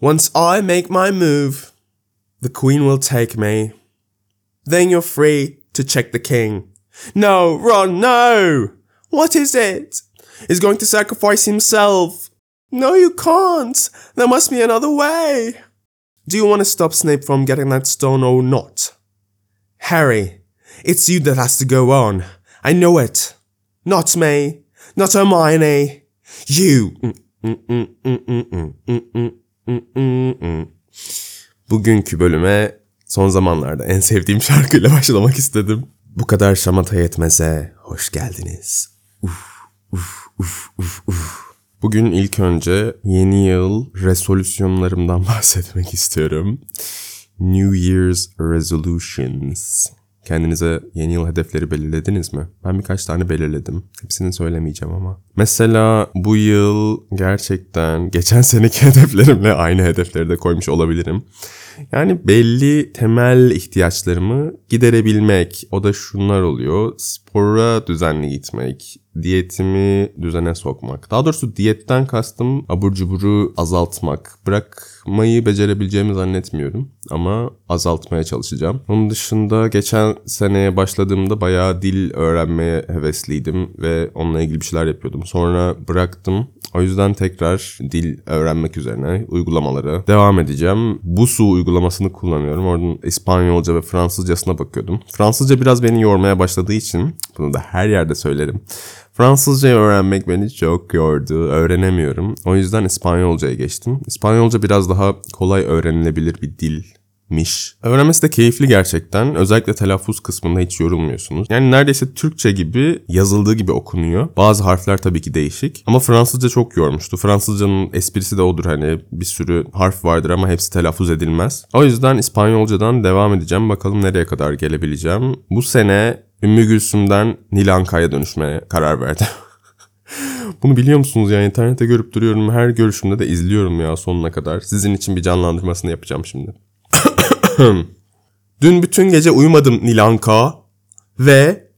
Once I make my move, the queen will take me. Then you're free to check the king. No, Ron, no! What is it? He's going to sacrifice himself. No, you can't. There must be another way. Do you want to stop Snape from getting that stone or not? Harry, it's you that has to go on. I know it. Not me. Not Hermione. You. Mm, mm, mm, Bugünkü bölüme son zamanlarda en sevdiğim şarkıyla başlamak istedim. Bu kadar şamata yetmeze hoş geldiniz. Uf, uf, uf, uf, uf. Bugün ilk önce yeni yıl resolusyonlarımdan bahsetmek istiyorum. New Year's Resolutions. Kendinize yeni yıl hedefleri belirlediniz mi? Ben birkaç tane belirledim. Hepsini söylemeyeceğim ama. Mesela bu yıl gerçekten geçen seneki hedeflerimle aynı hedefleri de koymuş olabilirim. Yani belli temel ihtiyaçlarımı giderebilmek. O da şunlar oluyor. Spora düzenli gitmek, diyetimi düzene sokmak. Daha doğrusu diyetten kastım abur cuburu azaltmak. Bırakmayı becerebileceğimi zannetmiyorum ama azaltmaya çalışacağım. Onun dışında geçen seneye başladığımda bayağı dil öğrenmeye hevesliydim ve onunla ilgili bir şeyler yapıyordum. Sonra bıraktım. O yüzden tekrar dil öğrenmek üzerine uygulamalara devam edeceğim. Bu su uygulamasını kullanıyorum. Oradan İspanyolca ve Fransızcasına bakıyordum. Fransızca biraz beni yormaya başladığı için bunu da her yerde söylerim. Fransızcayı öğrenmek beni çok yordu. Öğrenemiyorum. O yüzden İspanyolcaya geçtim. İspanyolca biraz daha kolay öğrenilebilir bir dil miş. Öğrenmesi de keyifli gerçekten. Özellikle telaffuz kısmında hiç yorulmuyorsunuz. Yani neredeyse Türkçe gibi yazıldığı gibi okunuyor. Bazı harfler tabii ki değişik. Ama Fransızca çok yormuştu. Fransızcanın esprisi de odur hani bir sürü harf vardır ama hepsi telaffuz edilmez. O yüzden İspanyolcadan devam edeceğim. Bakalım nereye kadar gelebileceğim. Bu sene Ümmü Gülsüm'den Nilanka'ya dönüşmeye karar verdim. Bunu biliyor musunuz ya internette görüp duruyorum. Her görüşümde de izliyorum ya sonuna kadar. Sizin için bir canlandırmasını yapacağım şimdi. Dün bütün gece uyumadım Nilanka ve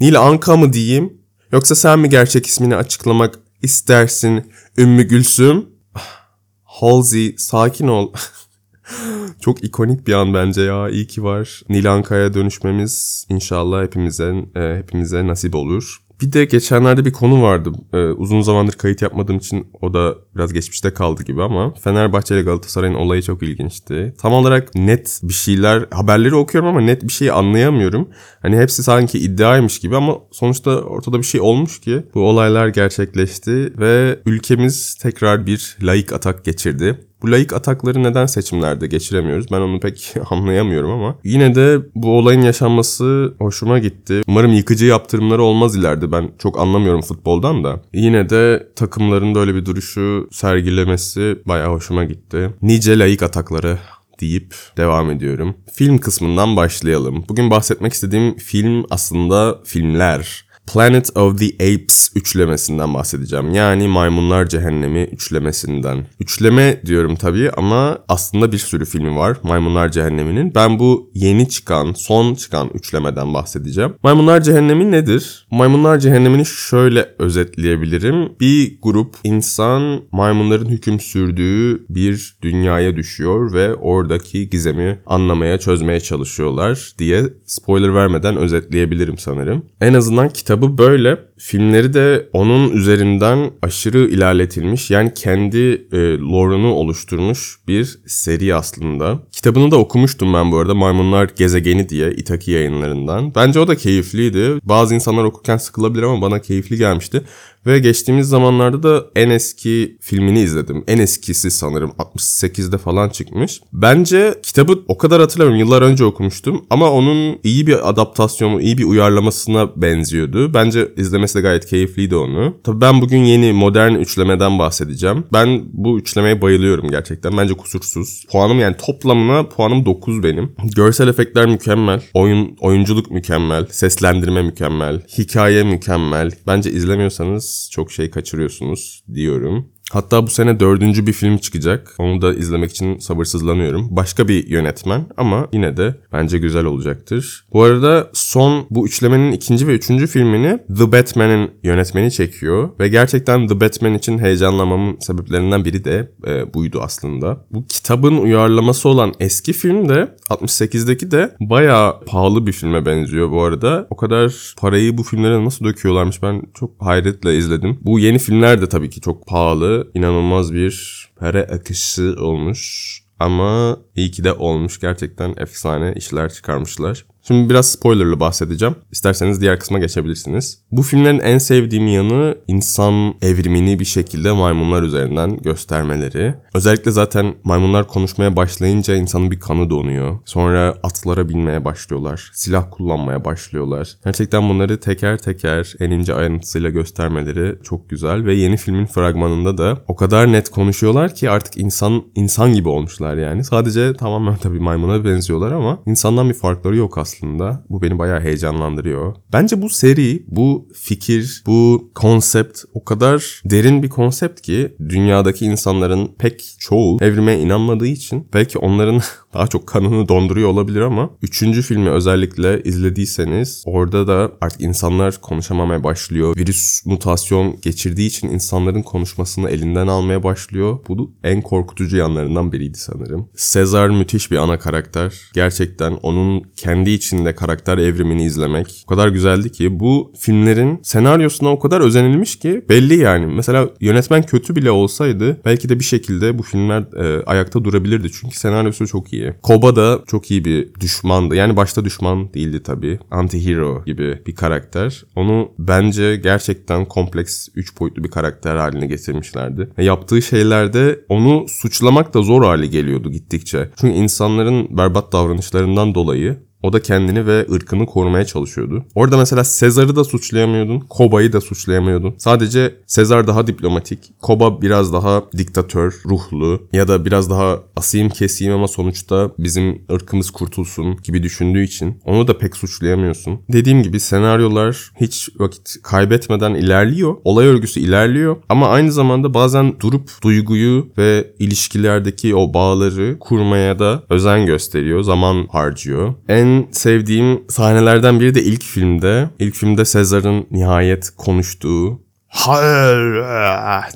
Nilanka mı diyeyim yoksa sen mi gerçek ismini açıklamak istersin Ümmü Gülsüm? Halsey sakin ol. Çok ikonik bir an bence ya. İyi ki var. Nilanka'ya dönüşmemiz inşallah hepimize hepimize nasip olur. Bir de geçenlerde bir konu vardı. Ee, uzun zamandır kayıt yapmadığım için o da biraz geçmişte kaldı gibi ama Fenerbahçe ile Galatasaray'ın olayı çok ilginçti. Tam olarak net bir şeyler, haberleri okuyorum ama net bir şey anlayamıyorum. Hani hepsi sanki iddiaymış gibi ama sonuçta ortada bir şey olmuş ki bu olaylar gerçekleşti ve ülkemiz tekrar bir laik atak geçirdi. Bu layık atakları neden seçimlerde geçiremiyoruz? Ben onu pek anlayamıyorum ama. Yine de bu olayın yaşanması hoşuma gitti. Umarım yıkıcı yaptırımları olmaz ileride. Ben çok anlamıyorum futboldan da. Yine de takımların böyle bir duruşu sergilemesi bayağı hoşuma gitti. Nice layık atakları deyip devam ediyorum. Film kısmından başlayalım. Bugün bahsetmek istediğim film aslında filmler. Planet of the Apes üçlemesinden bahsedeceğim. Yani Maymunlar Cehennemi üçlemesinden. Üçleme diyorum tabii ama aslında bir sürü filmi var Maymunlar Cehennemi'nin. Ben bu yeni çıkan, son çıkan üçlemeden bahsedeceğim. Maymunlar Cehennemi nedir? Maymunlar Cehennemi'ni şöyle özetleyebilirim. Bir grup insan maymunların hüküm sürdüğü bir dünyaya düşüyor ve oradaki gizemi anlamaya, çözmeye çalışıyorlar diye spoiler vermeden özetleyebilirim sanırım. En azından kitap Kitabı böyle. Filmleri de onun üzerinden aşırı ilerletilmiş. Yani kendi e, lore'unu oluşturmuş bir seri aslında. Kitabını da okumuştum ben bu arada. Maymunlar Gezegeni diye Itaki yayınlarından. Bence o da keyifliydi. Bazı insanlar okurken sıkılabilir ama bana keyifli gelmişti. Ve geçtiğimiz zamanlarda da en eski filmini izledim. En eskisi sanırım 68'de falan çıkmış. Bence kitabı o kadar hatırlamıyorum. Yıllar önce okumuştum. Ama onun iyi bir adaptasyonu, iyi bir uyarlamasına benziyordu. Bence izlemesi de gayet keyifliydi onu. Tabii ben bugün yeni modern üçlemeden bahsedeceğim. Ben bu üçlemeye bayılıyorum gerçekten. Bence kusursuz. Puanım yani toplamına puanım 9 benim. Görsel efektler mükemmel. Oyun oyunculuk mükemmel. Seslendirme mükemmel. Hikaye mükemmel. Bence izlemiyorsanız çok şey kaçırıyorsunuz diyorum. Hatta bu sene dördüncü bir film çıkacak. Onu da izlemek için sabırsızlanıyorum. Başka bir yönetmen ama yine de bence güzel olacaktır. Bu arada son bu üçlemenin ikinci ve üçüncü filmini The Batman'in yönetmeni çekiyor. Ve gerçekten The Batman için heyecanlamamın sebeplerinden biri de e, buydu aslında. Bu kitabın uyarlaması olan eski film de 68'deki de bayağı pahalı bir filme benziyor bu arada. O kadar parayı bu filmlere nasıl döküyorlarmış ben çok hayretle izledim. Bu yeni filmler de tabii ki çok pahalı. İnanılmaz bir para akışı olmuş. Ama iyi ki de olmuş. Gerçekten efsane işler çıkarmışlar. Şimdi biraz spoilerlı bahsedeceğim. İsterseniz diğer kısma geçebilirsiniz. Bu filmlerin en sevdiğim yanı insan evrimini bir şekilde maymunlar üzerinden göstermeleri. Özellikle zaten maymunlar konuşmaya başlayınca insanın bir kanı donuyor. Sonra atlara binmeye başlıyorlar. Silah kullanmaya başlıyorlar. Gerçekten bunları teker teker en ince ayrıntısıyla göstermeleri çok güzel ve yeni filmin fragmanında da o kadar net konuşuyorlar ki artık insan insan gibi olmuşlar yani. Sadece tamamen tabii maymuna benziyorlar ama insandan bir farkları yok aslında aslında. Bu beni bayağı heyecanlandırıyor. Bence bu seri, bu fikir, bu konsept o kadar derin bir konsept ki dünyadaki insanların pek çoğu evrime inanmadığı için belki onların daha çok kanını donduruyor olabilir ama üçüncü filmi özellikle izlediyseniz orada da artık insanlar konuşamamaya başlıyor. Virüs mutasyon geçirdiği için insanların konuşmasını elinden almaya başlıyor. Bu en korkutucu yanlarından biriydi sanırım. Sezar müthiş bir ana karakter. Gerçekten onun kendi içinde karakter evrimini izlemek o kadar güzeldi ki bu filmlerin senaryosuna o kadar özenilmiş ki belli yani. Mesela yönetmen kötü bile olsaydı belki de bir şekilde bu filmler e, ayakta durabilirdi. Çünkü senaryosu çok iyi. Koba da çok iyi bir düşmandı. Yani başta düşman değildi tabii. Anti-hero gibi bir karakter. Onu bence gerçekten kompleks, üç boyutlu bir karakter haline getirmişlerdi. Ve yaptığı şeylerde onu suçlamak da zor hale geliyordu gittikçe. Çünkü insanların berbat davranışlarından dolayı o da kendini ve ırkını korumaya çalışıyordu. Orada mesela Sezar'ı da suçlayamıyordun. Koba'yı da suçlayamıyordun. Sadece Sezar daha diplomatik. Koba biraz daha diktatör, ruhlu ya da biraz daha asayım keseyim ama sonuçta bizim ırkımız kurtulsun gibi düşündüğü için onu da pek suçlayamıyorsun. Dediğim gibi senaryolar hiç vakit kaybetmeden ilerliyor. Olay örgüsü ilerliyor ama aynı zamanda bazen durup duyguyu ve ilişkilerdeki o bağları kurmaya da özen gösteriyor, zaman harcıyor. En sevdiğim sahnelerden biri de ilk filmde. İlk filmde Sezar'ın nihayet konuştuğu hayır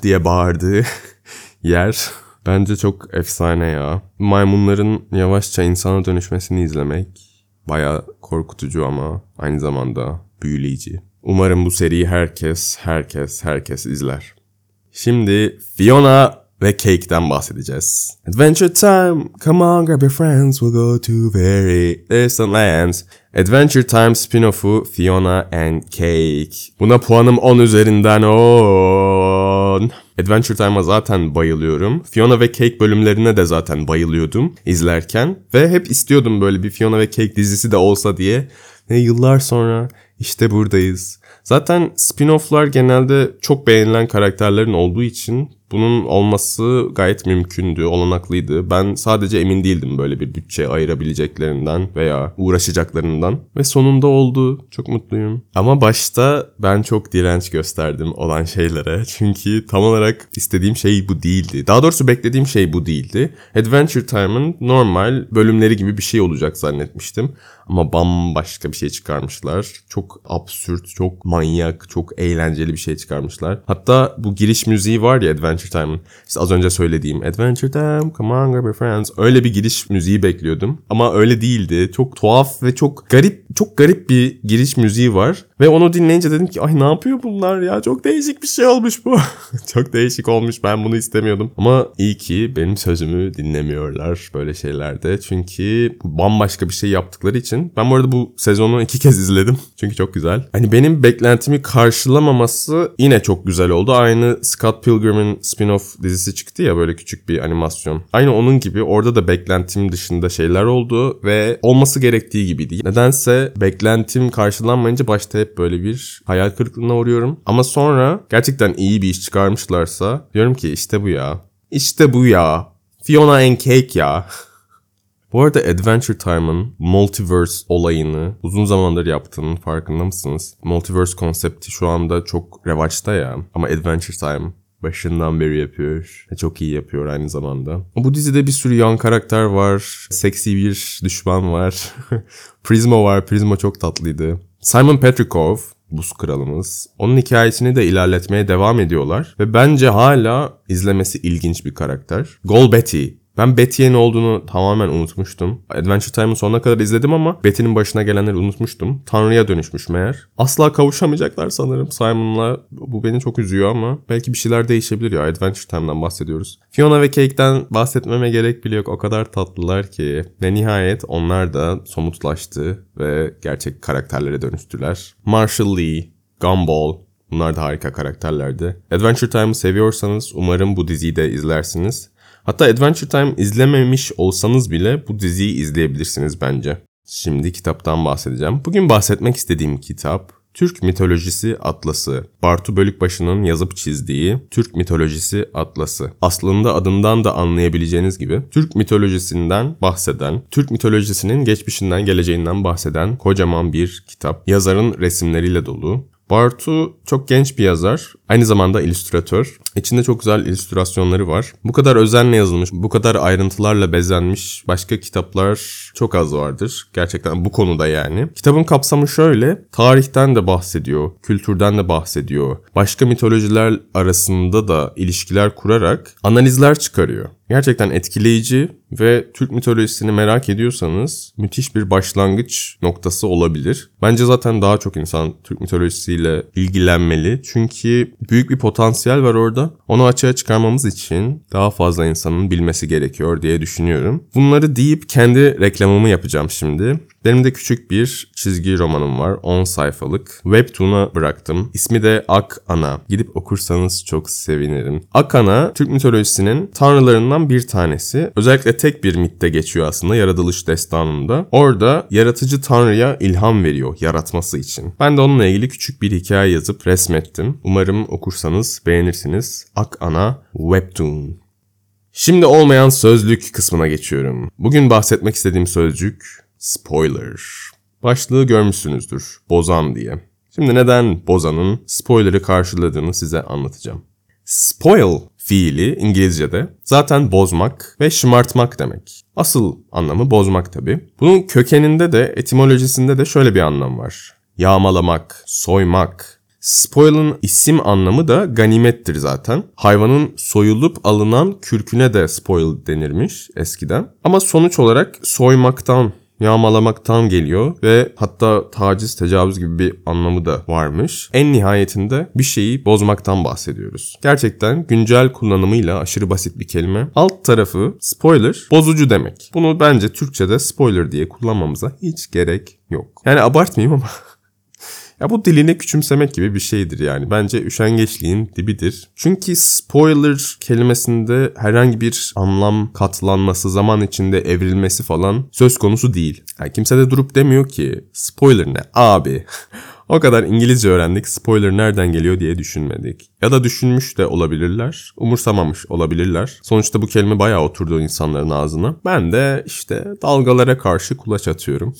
diye bağırdığı yer. Bence çok efsane ya. Maymunların yavaşça insana dönüşmesini izlemek baya korkutucu ama aynı zamanda büyüleyici. Umarım bu seriyi herkes, herkes, herkes izler. Şimdi Fiona ve Cake'den bahsedeceğiz. Adventure time, come on grab your friends, we'll go to very distant lands. Adventure Time spin-off'u Fiona and Cake. Buna puanım 10 üzerinden 10. Adventure Time'a zaten bayılıyorum. Fiona ve Cake bölümlerine de zaten bayılıyordum izlerken. Ve hep istiyordum böyle bir Fiona ve Cake dizisi de olsa diye. Ve yıllar sonra işte buradayız. Zaten spin-off'lar genelde çok beğenilen karakterlerin olduğu için bunun olması gayet mümkündü, olanaklıydı. Ben sadece emin değildim böyle bir bütçe ayırabileceklerinden veya uğraşacaklarından. Ve sonunda oldu. Çok mutluyum. Ama başta ben çok direnç gösterdim olan şeylere. Çünkü tam olarak istediğim şey bu değildi. Daha doğrusu beklediğim şey bu değildi. Adventure Time'ın normal bölümleri gibi bir şey olacak zannetmiştim. Ama bambaşka bir şey çıkarmışlar. Çok absürt, çok manyak, çok eğlenceli bir şey çıkarmışlar. Hatta bu giriş müziği var ya Adventure Time'ın. İşte az önce söylediğim Adventure Time, come on grab your friends. Öyle bir giriş müziği bekliyordum. Ama öyle değildi. Çok tuhaf ve çok garip, çok garip bir giriş müziği var. Ve onu dinleyince dedim ki ay ne yapıyor bunlar ya çok değişik bir şey olmuş bu. çok değişik olmuş ben bunu istemiyordum. Ama iyi ki benim sözümü dinlemiyorlar böyle şeylerde. Çünkü bambaşka bir şey yaptıkları için. Ben bu arada bu sezonu iki kez izledim. Çünkü çok güzel. Hani benim beklentimi karşılamaması yine çok güzel oldu. Aynı Scott Pilgrim'in spin-off dizisi çıktı ya böyle küçük bir animasyon. Aynı onun gibi orada da beklentim dışında şeyler oldu ve olması gerektiği gibiydi. Nedense beklentim karşılanmayınca başta böyle bir hayal kırıklığına uğruyorum. Ama sonra gerçekten iyi bir iş çıkarmışlarsa diyorum ki işte bu ya. İşte bu ya. Fiona and Cake ya. Bu arada Adventure Time'ın multiverse olayını uzun zamandır yaptığının farkında mısınız? Multiverse konsepti şu anda çok revaçta ya. Ama Adventure Time Başından beri yapıyor. Çok iyi yapıyor aynı zamanda. Bu dizide bir sürü yan karakter var. Seksi bir düşman var. Prismo var. Prismo çok tatlıydı. Simon Petrikov buz kralımız. Onun hikayesini de ilerletmeye devam ediyorlar. Ve bence hala izlemesi ilginç bir karakter. Gol Betty. Ben Betty'ye ne olduğunu tamamen unutmuştum. Adventure Time'ın sonuna kadar izledim ama Betty'nin başına gelenleri unutmuştum. Tanrı'ya dönüşmüş meğer. Asla kavuşamayacaklar sanırım Simon'la. Bu beni çok üzüyor ama belki bir şeyler değişebilir ya. Adventure Time'dan bahsediyoruz. Fiona ve Cake'den bahsetmeme gerek bile yok. O kadar tatlılar ki. Ve nihayet onlar da somutlaştı ve gerçek karakterlere dönüştüler. Marshall Lee, Gumball, Bunlar da harika karakterlerdi. Adventure Time'ı seviyorsanız umarım bu diziyi de izlersiniz. Hatta Adventure Time izlememiş olsanız bile bu diziyi izleyebilirsiniz bence. Şimdi kitaptan bahsedeceğim. Bugün bahsetmek istediğim kitap Türk Mitolojisi Atlası. Bartu Bölükbaşı'nın yazıp çizdiği Türk Mitolojisi Atlası. Aslında adından da anlayabileceğiniz gibi Türk mitolojisinden bahseden, Türk mitolojisinin geçmişinden geleceğinden bahseden kocaman bir kitap. Yazarın resimleriyle dolu. Bartu çok genç bir yazar. Aynı zamanda illüstratör. İçinde çok güzel illüstrasyonları var. Bu kadar özenle yazılmış, bu kadar ayrıntılarla bezenmiş başka kitaplar çok az vardır. Gerçekten bu konuda yani. Kitabın kapsamı şöyle. Tarihten de bahsediyor, kültürden de bahsediyor. Başka mitolojiler arasında da ilişkiler kurarak analizler çıkarıyor. Gerçekten etkileyici ve Türk mitolojisini merak ediyorsanız müthiş bir başlangıç noktası olabilir. Bence zaten daha çok insan Türk mitolojisiyle ilgilenmeli. Çünkü büyük bir potansiyel var orada. Onu açığa çıkarmamız için daha fazla insanın bilmesi gerekiyor diye düşünüyorum. Bunları deyip kendi reklamımı yapacağım şimdi. Benim de küçük bir çizgi romanım var. 10 sayfalık. Webtoon'a bıraktım. İsmi de Ak Ana. Gidip okursanız çok sevinirim. Ak Ana, Türk mitolojisinin tanrılarından bir tanesi. Özellikle tek bir mitte geçiyor aslında yaratılış destanında. Orada yaratıcı tanrıya ilham veriyor yaratması için. Ben de onunla ilgili küçük bir hikaye yazıp resmettim. Umarım okursanız beğenirsiniz. Ak Ana Webtoon. Şimdi olmayan sözlük kısmına geçiyorum. Bugün bahsetmek istediğim sözcük spoiler. Başlığı görmüşsünüzdür. Bozan diye. Şimdi neden bozanın spoiler'ı karşıladığını size anlatacağım. Spoil fiili İngilizce'de zaten bozmak ve şımartmak demek. Asıl anlamı bozmak tabi. Bunun kökeninde de etimolojisinde de şöyle bir anlam var. Yağmalamak, soymak. Spoil'ın isim anlamı da ganimettir zaten. Hayvanın soyulup alınan kürküne de spoil denirmiş eskiden. Ama sonuç olarak soymaktan yağmalamaktan geliyor ve hatta taciz, tecavüz gibi bir anlamı da varmış. En nihayetinde bir şeyi bozmaktan bahsediyoruz. Gerçekten güncel kullanımıyla aşırı basit bir kelime. Alt tarafı spoiler, bozucu demek. Bunu bence Türkçe'de spoiler diye kullanmamıza hiç gerek yok. Yani abartmayayım ama Ya bu dilini küçümsemek gibi bir şeydir yani. Bence üşengeçliğin dibidir. Çünkü spoiler kelimesinde herhangi bir anlam katlanması, zaman içinde evrilmesi falan söz konusu değil. Yani kimse de durup demiyor ki spoiler ne abi? o kadar İngilizce öğrendik spoiler nereden geliyor diye düşünmedik. Ya da düşünmüş de olabilirler, umursamamış olabilirler. Sonuçta bu kelime bayağı oturdu insanların ağzına. Ben de işte dalgalara karşı kulaç atıyorum.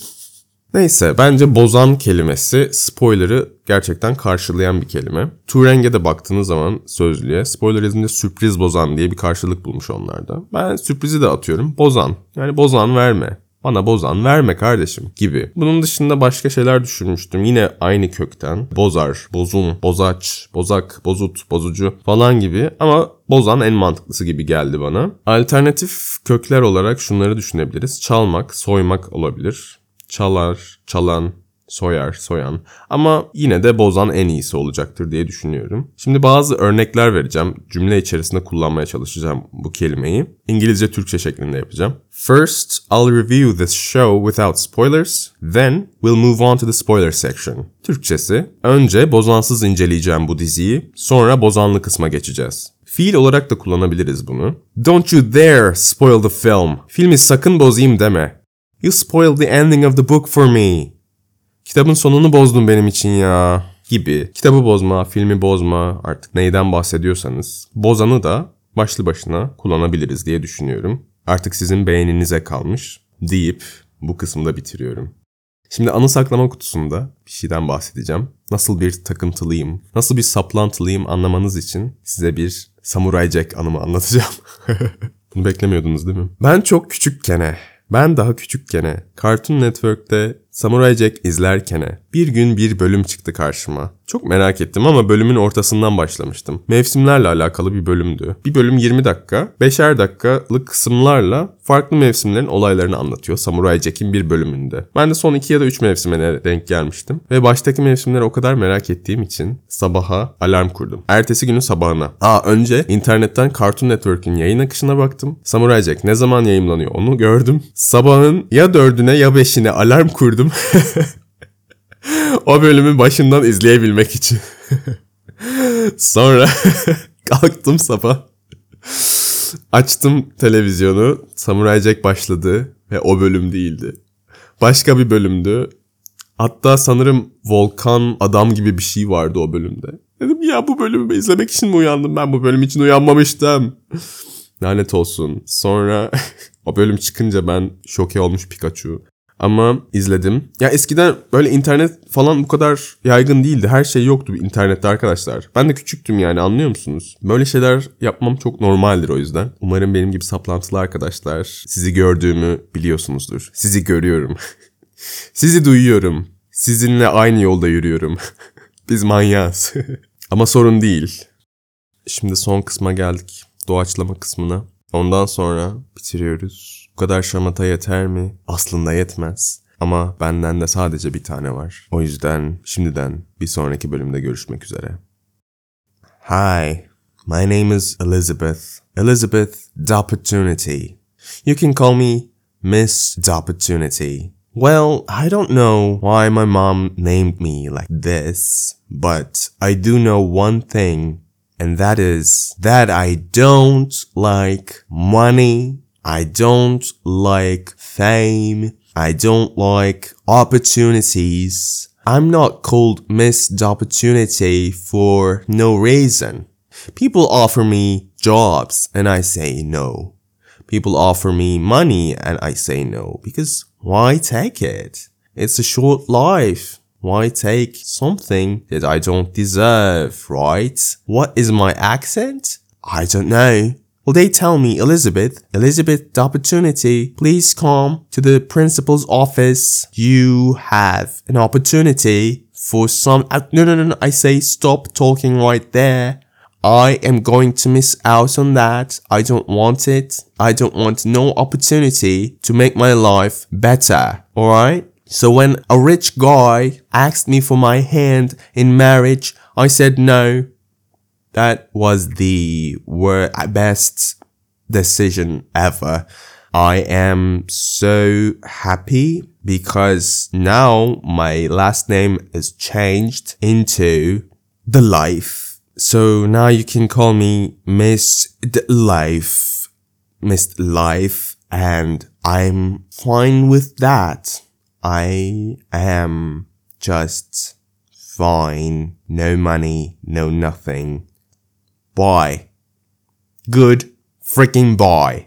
Neyse bence bozan kelimesi spoiler'ı gerçekten karşılayan bir kelime. Turing'e de baktığınız zaman sözlüğe spoilerizmde sürpriz bozan diye bir karşılık bulmuş onlarda. Ben sürprizi de atıyorum. Bozan. Yani bozan verme. Bana bozan verme kardeşim gibi. Bunun dışında başka şeyler düşünmüştüm. Yine aynı kökten. Bozar, bozun, bozaç, bozak, bozut, bozucu falan gibi. Ama bozan en mantıklısı gibi geldi bana. Alternatif kökler olarak şunları düşünebiliriz. Çalmak, soymak olabilir çalar, çalan, soyar, soyan ama yine de bozan en iyisi olacaktır diye düşünüyorum. Şimdi bazı örnekler vereceğim. Cümle içerisinde kullanmaya çalışacağım bu kelimeyi. İngilizce Türkçe şeklinde yapacağım. First, I'll review this show without spoilers. Then, we'll move on to the spoiler section. Türkçesi, önce bozansız inceleyeceğim bu diziyi, sonra bozanlı kısma geçeceğiz. Fiil olarak da kullanabiliriz bunu. Don't you dare spoil the film. Filmi sakın bozayım deme. You spoiled the ending of the book for me. Kitabın sonunu bozdun benim için ya. Gibi. Kitabı bozma, filmi bozma, artık neyden bahsediyorsanız. Bozanı da başlı başına kullanabiliriz diye düşünüyorum. Artık sizin beğeninize kalmış deyip bu kısmı da bitiriyorum. Şimdi anı saklama kutusunda bir şeyden bahsedeceğim. Nasıl bir takıntılıyım, nasıl bir saplantılıyım anlamanız için size bir Samurai Jack anımı anlatacağım. Bunu beklemiyordunuz değil mi? Ben çok küçükkene, ben daha küçükkene Cartoon Network'te Samurai Jack izlerken bir gün bir bölüm çıktı karşıma. Çok merak ettim ama bölümün ortasından başlamıştım. Mevsimlerle alakalı bir bölümdü. Bir bölüm 20 dakika, 5'er dakikalık kısımlarla farklı mevsimlerin olaylarını anlatıyor Samurai Jack'in bir bölümünde. Ben de son 2 ya da 3 mevsime denk gelmiştim. Ve baştaki mevsimleri o kadar merak ettiğim için sabaha alarm kurdum. Ertesi günün sabahına. Aa önce internetten Cartoon Network'in yayın akışına baktım. Samurai Jack ne zaman yayınlanıyor onu gördüm. Sabahın ya 4'üne ya 5'ine alarm kurdum. o bölümü başından izleyebilmek için. Sonra kalktım sabah. Açtım televizyonu. Samurai Jack başladı ve o bölüm değildi. Başka bir bölümdü. Hatta sanırım volkan adam gibi bir şey vardı o bölümde. Dedim ya bu bölümü izlemek için mi uyandım? Ben bu bölüm için uyanmamıştım. Lanet olsun. Sonra o bölüm çıkınca ben şoke olmuş Pikachu. Ama izledim. Ya eskiden böyle internet falan bu kadar yaygın değildi. Her şey yoktu internette arkadaşlar. Ben de küçüktüm yani anlıyor musunuz? Böyle şeyler yapmam çok normaldir o yüzden. Umarım benim gibi saplantılı arkadaşlar sizi gördüğümü biliyorsunuzdur. Sizi görüyorum. sizi duyuyorum. Sizinle aynı yolda yürüyorum. Biz manyağız. Ama sorun değil. Şimdi son kısma geldik. Doğaçlama kısmına. Ondan sonra bitiriyoruz. Kadar şamata yeter mi? Aslında yetmez. Ama benden de sadece bir tane var. O yüzden şimdiden bir sonraki bölümde görüşmek üzere. Hi, my name is Elizabeth. Elizabeth D'Opportunity. You can call me Miss D'Opportunity. Well, I don't know why my mom named me like this, but I do know one thing, and that is that I don't like money I don't like fame. I don't like opportunities. I'm not called missed opportunity for no reason. People offer me jobs and I say no. People offer me money and I say no because why take it? It's a short life. Why take something that I don't deserve, right? What is my accent? I don't know. They tell me, Elizabeth, Elizabeth, the opportunity, please come to the principal's office. You have an opportunity for some, uh, no, no, no, no, I say stop talking right there. I am going to miss out on that. I don't want it. I don't want no opportunity to make my life better. Alright? So when a rich guy asked me for my hand in marriage, I said no. That was the wor- best decision ever. I am so happy because now my last name is changed into the life. So now you can call me Miss the Life, Miss Life, and I'm fine with that. I am just fine. No money, no nothing. Bye. Good freaking bye.